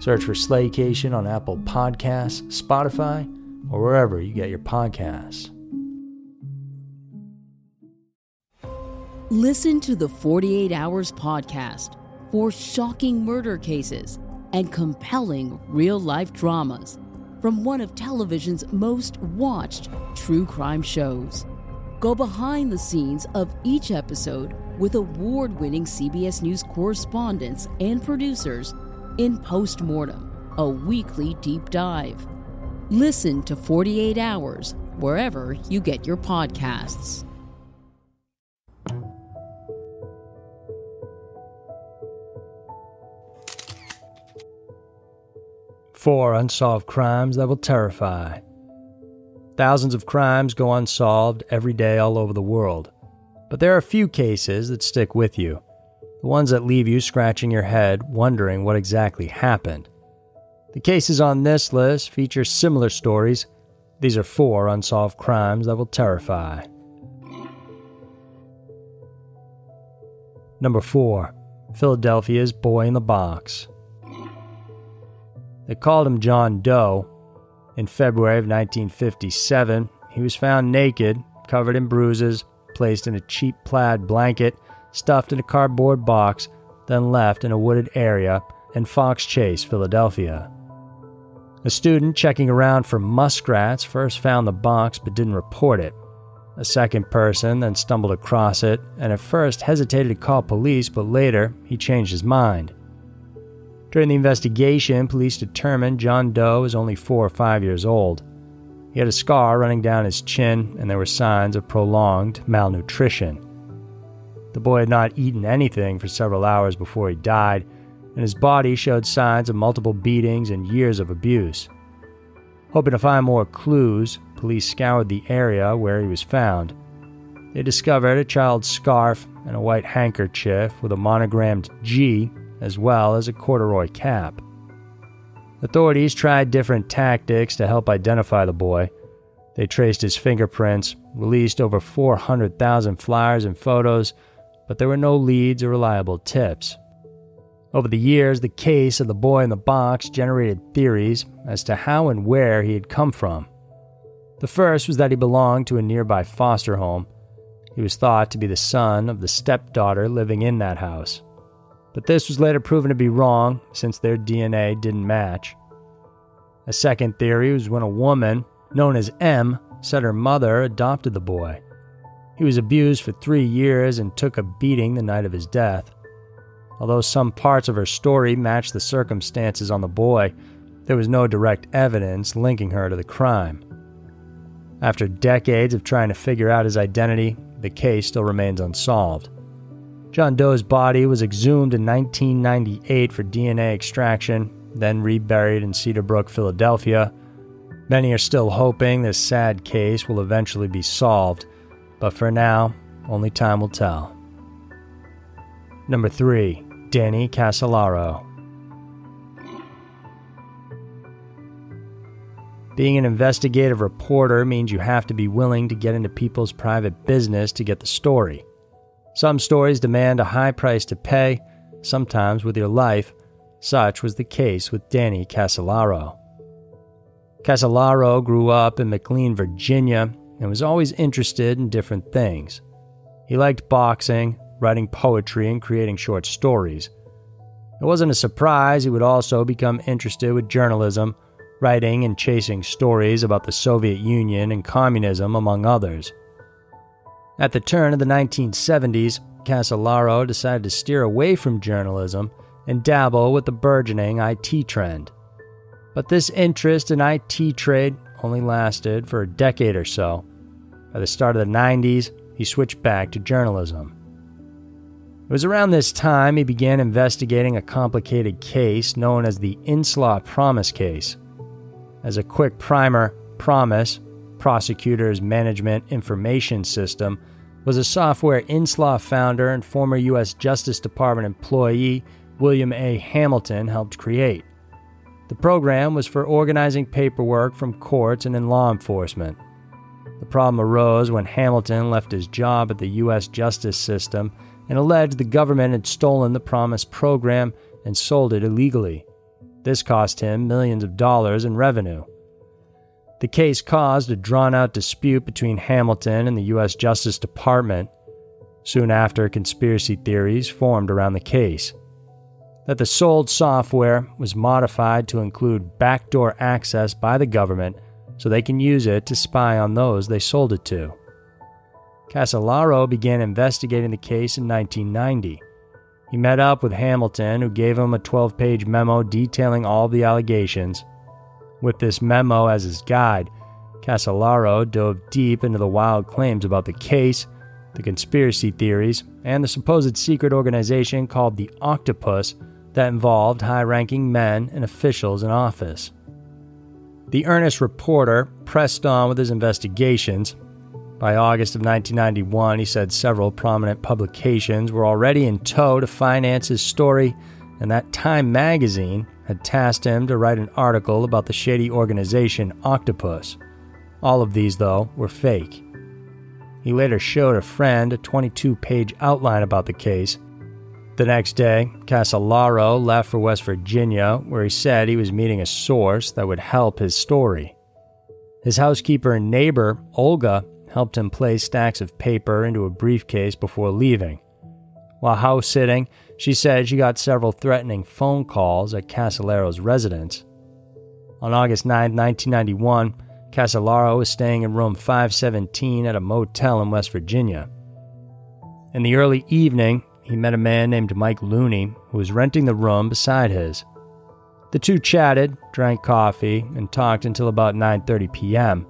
Search for Slaycation on Apple Podcasts, Spotify, or wherever you get your podcasts. Listen to the 48 Hours podcast for shocking murder cases and compelling real life dramas from one of television's most watched true crime shows. Go behind the scenes of each episode with award winning CBS News correspondents and producers in Postmortem, a weekly deep dive. Listen to 48 Hours wherever you get your podcasts. Four unsolved crimes that will terrify. Thousands of crimes go unsolved every day all over the world, but there are a few cases that stick with you the ones that leave you scratching your head, wondering what exactly happened. The cases on this list feature similar stories. These are four unsolved crimes that will terrify. Number 4. Philadelphia's Boy in the Box. They called him John Doe. In February of 1957, he was found naked, covered in bruises, placed in a cheap plaid blanket, stuffed in a cardboard box, then left in a wooded area in Fox Chase, Philadelphia. A student checking around for muskrats first found the box but didn't report it. A second person then stumbled across it and at first hesitated to call police, but later he changed his mind. During the investigation, police determined John Doe was only four or five years old. He had a scar running down his chin, and there were signs of prolonged malnutrition. The boy had not eaten anything for several hours before he died, and his body showed signs of multiple beatings and years of abuse. Hoping to find more clues, police scoured the area where he was found. They discovered a child's scarf and a white handkerchief with a monogrammed G, as well as a corduroy cap. Authorities tried different tactics to help identify the boy. They traced his fingerprints, released over 400,000 flyers and photos, but there were no leads or reliable tips. Over the years, the case of the boy in the box generated theories as to how and where he had come from. The first was that he belonged to a nearby foster home. He was thought to be the son of the stepdaughter living in that house. But this was later proven to be wrong since their DNA didn't match. A second theory was when a woman, known as M, said her mother adopted the boy. He was abused for three years and took a beating the night of his death. Although some parts of her story matched the circumstances on the boy, there was no direct evidence linking her to the crime. After decades of trying to figure out his identity, the case still remains unsolved. John Doe's body was exhumed in 1998 for DNA extraction, then reburied in Cedarbrook, Philadelphia. Many are still hoping this sad case will eventually be solved but for now, only time will tell. Number 3. Danny Casolaro. Being an investigative reporter means you have to be willing to get into people's private business to get the story. Some stories demand a high price to pay, sometimes with your life. Such was the case with Danny Casolaro. Casolaro grew up in McLean, Virginia, and was always interested in different things. He liked boxing, writing poetry, and creating short stories. It wasn't a surprise he would also become interested with journalism, writing and chasing stories about the Soviet Union and communism, among others. At the turn of the 1970s, Casolaro decided to steer away from journalism and dabble with the burgeoning IT trend. But this interest in IT trade only lasted for a decade or so. By the start of the 90s, he switched back to journalism. It was around this time he began investigating a complicated case known as the Inslaw PROMIS case. As a quick primer, PROMIS, Prosecutors Management Information System, was a software Inslaw founder and former U.S. Justice Department employee William A. Hamilton helped create. The program was for organizing paperwork from courts and in law enforcement. The problem arose when Hamilton left his job at the U.S. justice system and alleged the government had stolen the PROMIS program and sold it illegally. This cost him millions of dollars in revenue. The case caused a drawn out dispute between Hamilton and the U.S. Justice Department. Soon after, conspiracy theories formed around the case. That the sold software was modified to include backdoor access by the government so they can use it to spy on those they sold it to. Casolaro began investigating the case in 1990. He met up with Hamilton, who gave him a 12 page memo detailing all the allegations with this memo as his guide, Casolaro dove deep into the wild claims about the case, the conspiracy theories, and the supposed secret organization called the Octopus that involved high ranking men and officials in office. The earnest reporter pressed on with his investigations. By August of 1991, he said several prominent publications were already in tow to finance his story, and that Time magazine had tasked him to write an article about the shady organization Octopus. All of these, though, were fake. He later showed a friend a 22 page outline about the case. The next day, Casolaro left for West Virginia, where he said he was meeting a source that would help his story. His housekeeper and neighbor, Olga, helped him place stacks of paper into a briefcase before leaving. While house sitting, she said she got several threatening phone calls at Casolaro's residence. On August 9, 1991, Casolaro was staying in room 517 at a motel in West Virginia. In the early evening, he met a man named Mike Looney who was renting the room beside his. The two chatted, drank coffee, and talked until about 9:30 p.m.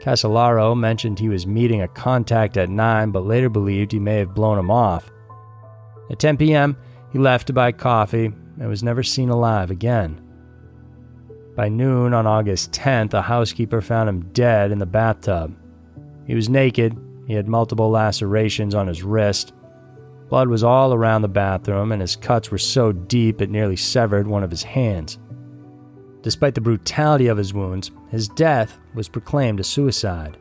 Casolaro mentioned he was meeting a contact at 9 but later believed he may have blown him off. At 10 p.m., he left to buy coffee and was never seen alive again. By noon on August 10th, a housekeeper found him dead in the bathtub. He was naked, he had multiple lacerations on his wrist. Blood was all around the bathroom, and his cuts were so deep it nearly severed one of his hands. Despite the brutality of his wounds, his death was proclaimed a suicide.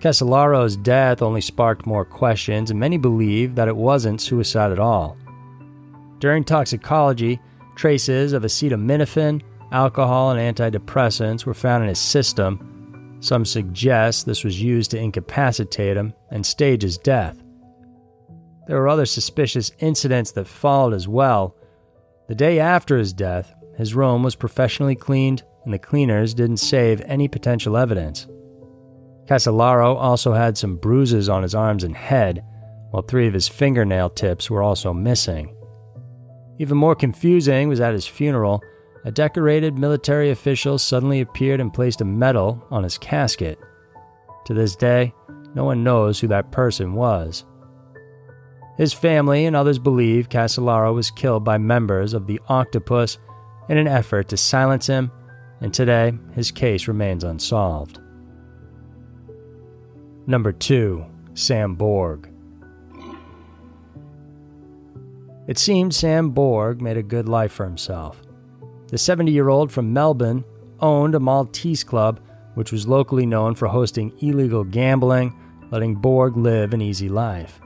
Casolaro's death only sparked more questions, and many believe that it wasn't suicide at all. During toxicology, traces of acetaminophen, alcohol, and antidepressants were found in his system. Some suggest this was used to incapacitate him and stage his death. There were other suspicious incidents that followed as well. The day after his death, his room was professionally cleaned, and the cleaners didn't save any potential evidence. Casolaro also had some bruises on his arms and head, while three of his fingernail tips were also missing. Even more confusing was at his funeral, a decorated military official suddenly appeared and placed a medal on his casket. To this day, no one knows who that person was. His family and others believe Casolaro was killed by members of the Octopus in an effort to silence him, and today his case remains unsolved. Number 2. Sam Borg. It seemed Sam Borg made a good life for himself. The 70 year old from Melbourne owned a Maltese club which was locally known for hosting illegal gambling, letting Borg live an easy life.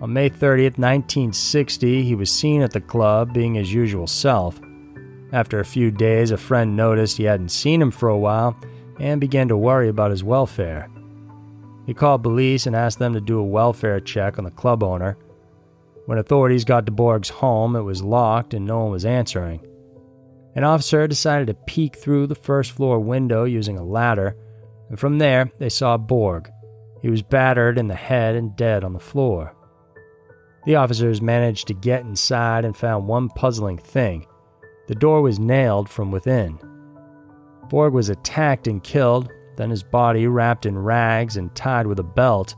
On May 30th, 1960, he was seen at the club being his usual self. After a few days, a friend noticed he hadn't seen him for a while and began to worry about his welfare. He called police and asked them to do a welfare check on the club owner. When authorities got to Borg's home, it was locked and no one was answering. An officer decided to peek through the first floor window using a ladder, and from there they saw Borg. He was battered in the head and dead on the floor. The officers managed to get inside and found one puzzling thing the door was nailed from within. Borg was attacked and killed, then his body wrapped in rags and tied with a belt.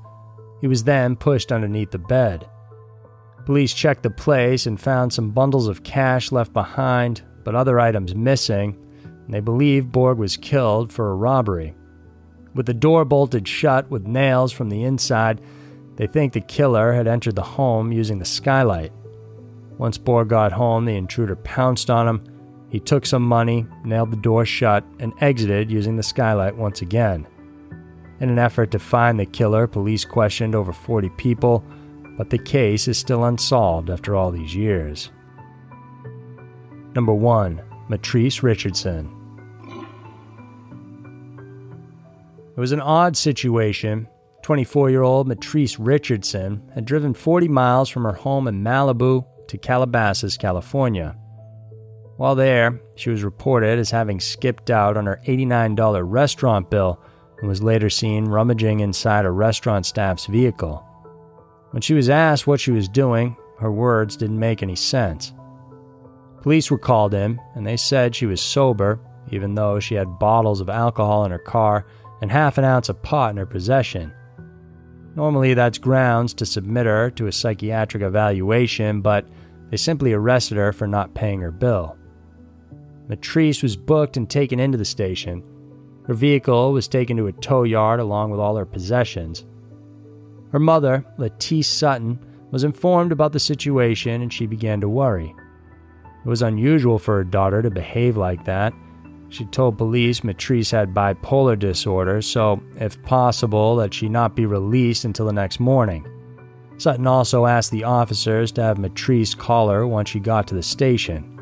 He was then pushed underneath the bed. Police checked the place and found some bundles of cash left behind, but other items missing, and they believe Borg was killed for a robbery. With the door bolted shut with nails from the inside, they think the killer had entered the home using the skylight. Once Borg got home, the intruder pounced on him. He took some money, nailed the door shut, and exited using the skylight once again. In an effort to find the killer, police questioned over 40 people, but the case is still unsolved after all these years. Number 1. Mitrice Richardson. It was an odd situation. 24 year old Mitrice Richardson had driven 40 miles from her home in Malibu to Calabasas, California. While there, she was reported as having skipped out on her $89 restaurant bill and was later seen rummaging inside a restaurant staff's vehicle. When she was asked what she was doing, her words didn't make any sense. Police were called in, and they said she was sober, even though she had bottles of alcohol in her car and half an ounce of pot in her possession. Normally, that's grounds to submit her to a psychiatric evaluation, but they simply arrested her for not paying her bill. Mitrice was booked and taken into the station. Her vehicle was taken to a tow yard along with all her possessions. Her mother, Latice Sutton, was informed about the situation and she began to worry. It was unusual for her daughter to behave like that. She told police Mitrice had bipolar disorder, so, if possible, that she not be released until the next morning. Sutton also asked the officers to have Mitrice call her once she got to the station.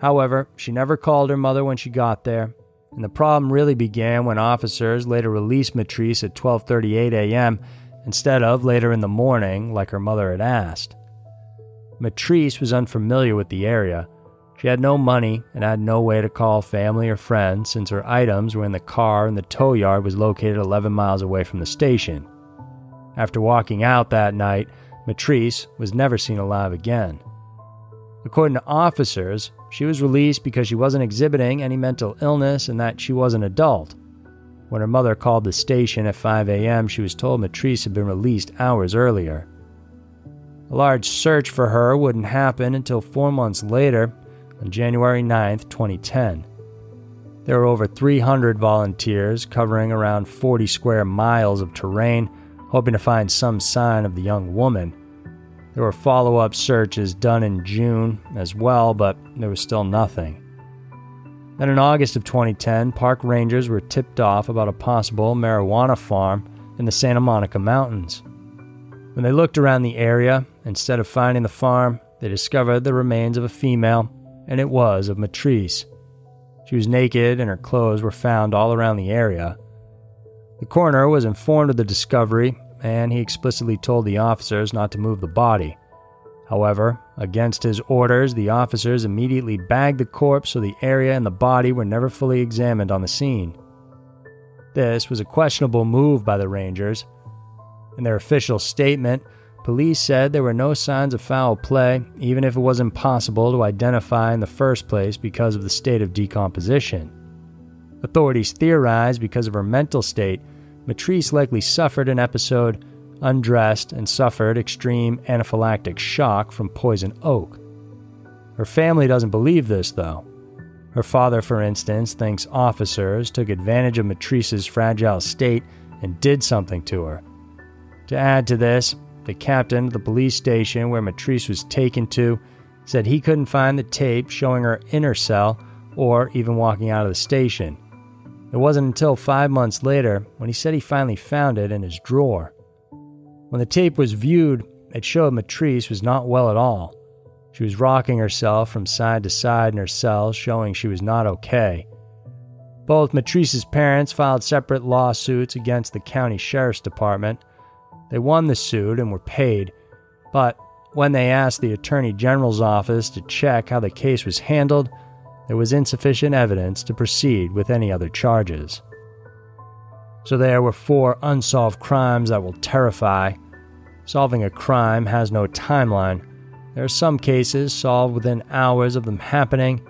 However, she never called her mother when she got there, and the problem really began when officers later released Mitrice at 12:38 a.m. instead of later in the morning like her mother had asked. Mitrice was unfamiliar with the area. She had no money and had no way to call family or friends since her items were in the car and the tow yard was located 11 miles away from the station. After walking out that night, Mitrice was never seen alive again. According to officers, she was released because she wasn't exhibiting any mental illness and that she was an adult. When her mother called the station at 5 a.m., she was told Mitrice had been released hours earlier. A large search for her wouldn't happen until four months later, on January 9, 2010. There were over 300 volunteers covering around 40 square miles of terrain, hoping to find some sign of the young woman. There were follow up searches done in June as well, but there was still nothing. Then in August of 2010, park rangers were tipped off about a possible marijuana farm in the Santa Monica Mountains. When they looked around the area, instead of finding the farm, they discovered the remains of a female, and it was of Mitrice. She was naked and her clothes were found all around the area. The coroner was informed of the discovery, and he explicitly told the officers not to move the body. However, against his orders, the officers immediately bagged the corpse so the area and the body were never fully examined on the scene. This was a questionable move by the Rangers, in their official statement, police said there were no signs of foul play, even if it was impossible to identify in the first place because of the state of decomposition. Authorities theorized because of her mental state, Mitrice likely suffered an episode, undressed, and suffered extreme anaphylactic shock from poison oak. Her family doesn't believe this, though. Her father, for instance, thinks officers took advantage of Mitrice's fragile state and did something to her. To add to this, the captain of the police station where Mitrice was taken to said he couldn't find the tape showing her in her cell or even walking out of the station. It wasn't until five months later when he said he finally found it in his drawer. When the tape was viewed, it showed Mitrice was not well at all. She was rocking herself from side to side in her cell, showing she was not okay. Both Mitrice's parents filed separate lawsuits against the county sheriff's department. They won the suit and were paid, but when they asked the attorney general's office to check how the case was handled, there was insufficient evidence to proceed with any other charges. So there were four unsolved crimes that will terrify. Solving a crime has no timeline. There are some cases solved within hours of them happening,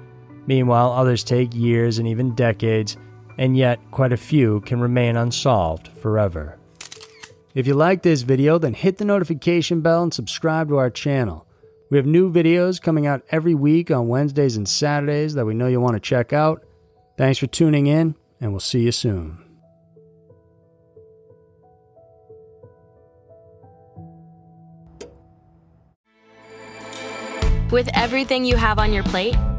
meanwhile, others take years and even decades, and yet quite a few can remain unsolved forever. If you like this video, then hit the notification bell and subscribe to our channel. We have new videos coming out every week on Wednesdays and Saturdays that we know you'll want to check out. Thanks for tuning in, and we'll see you soon. With everything you have on your plate,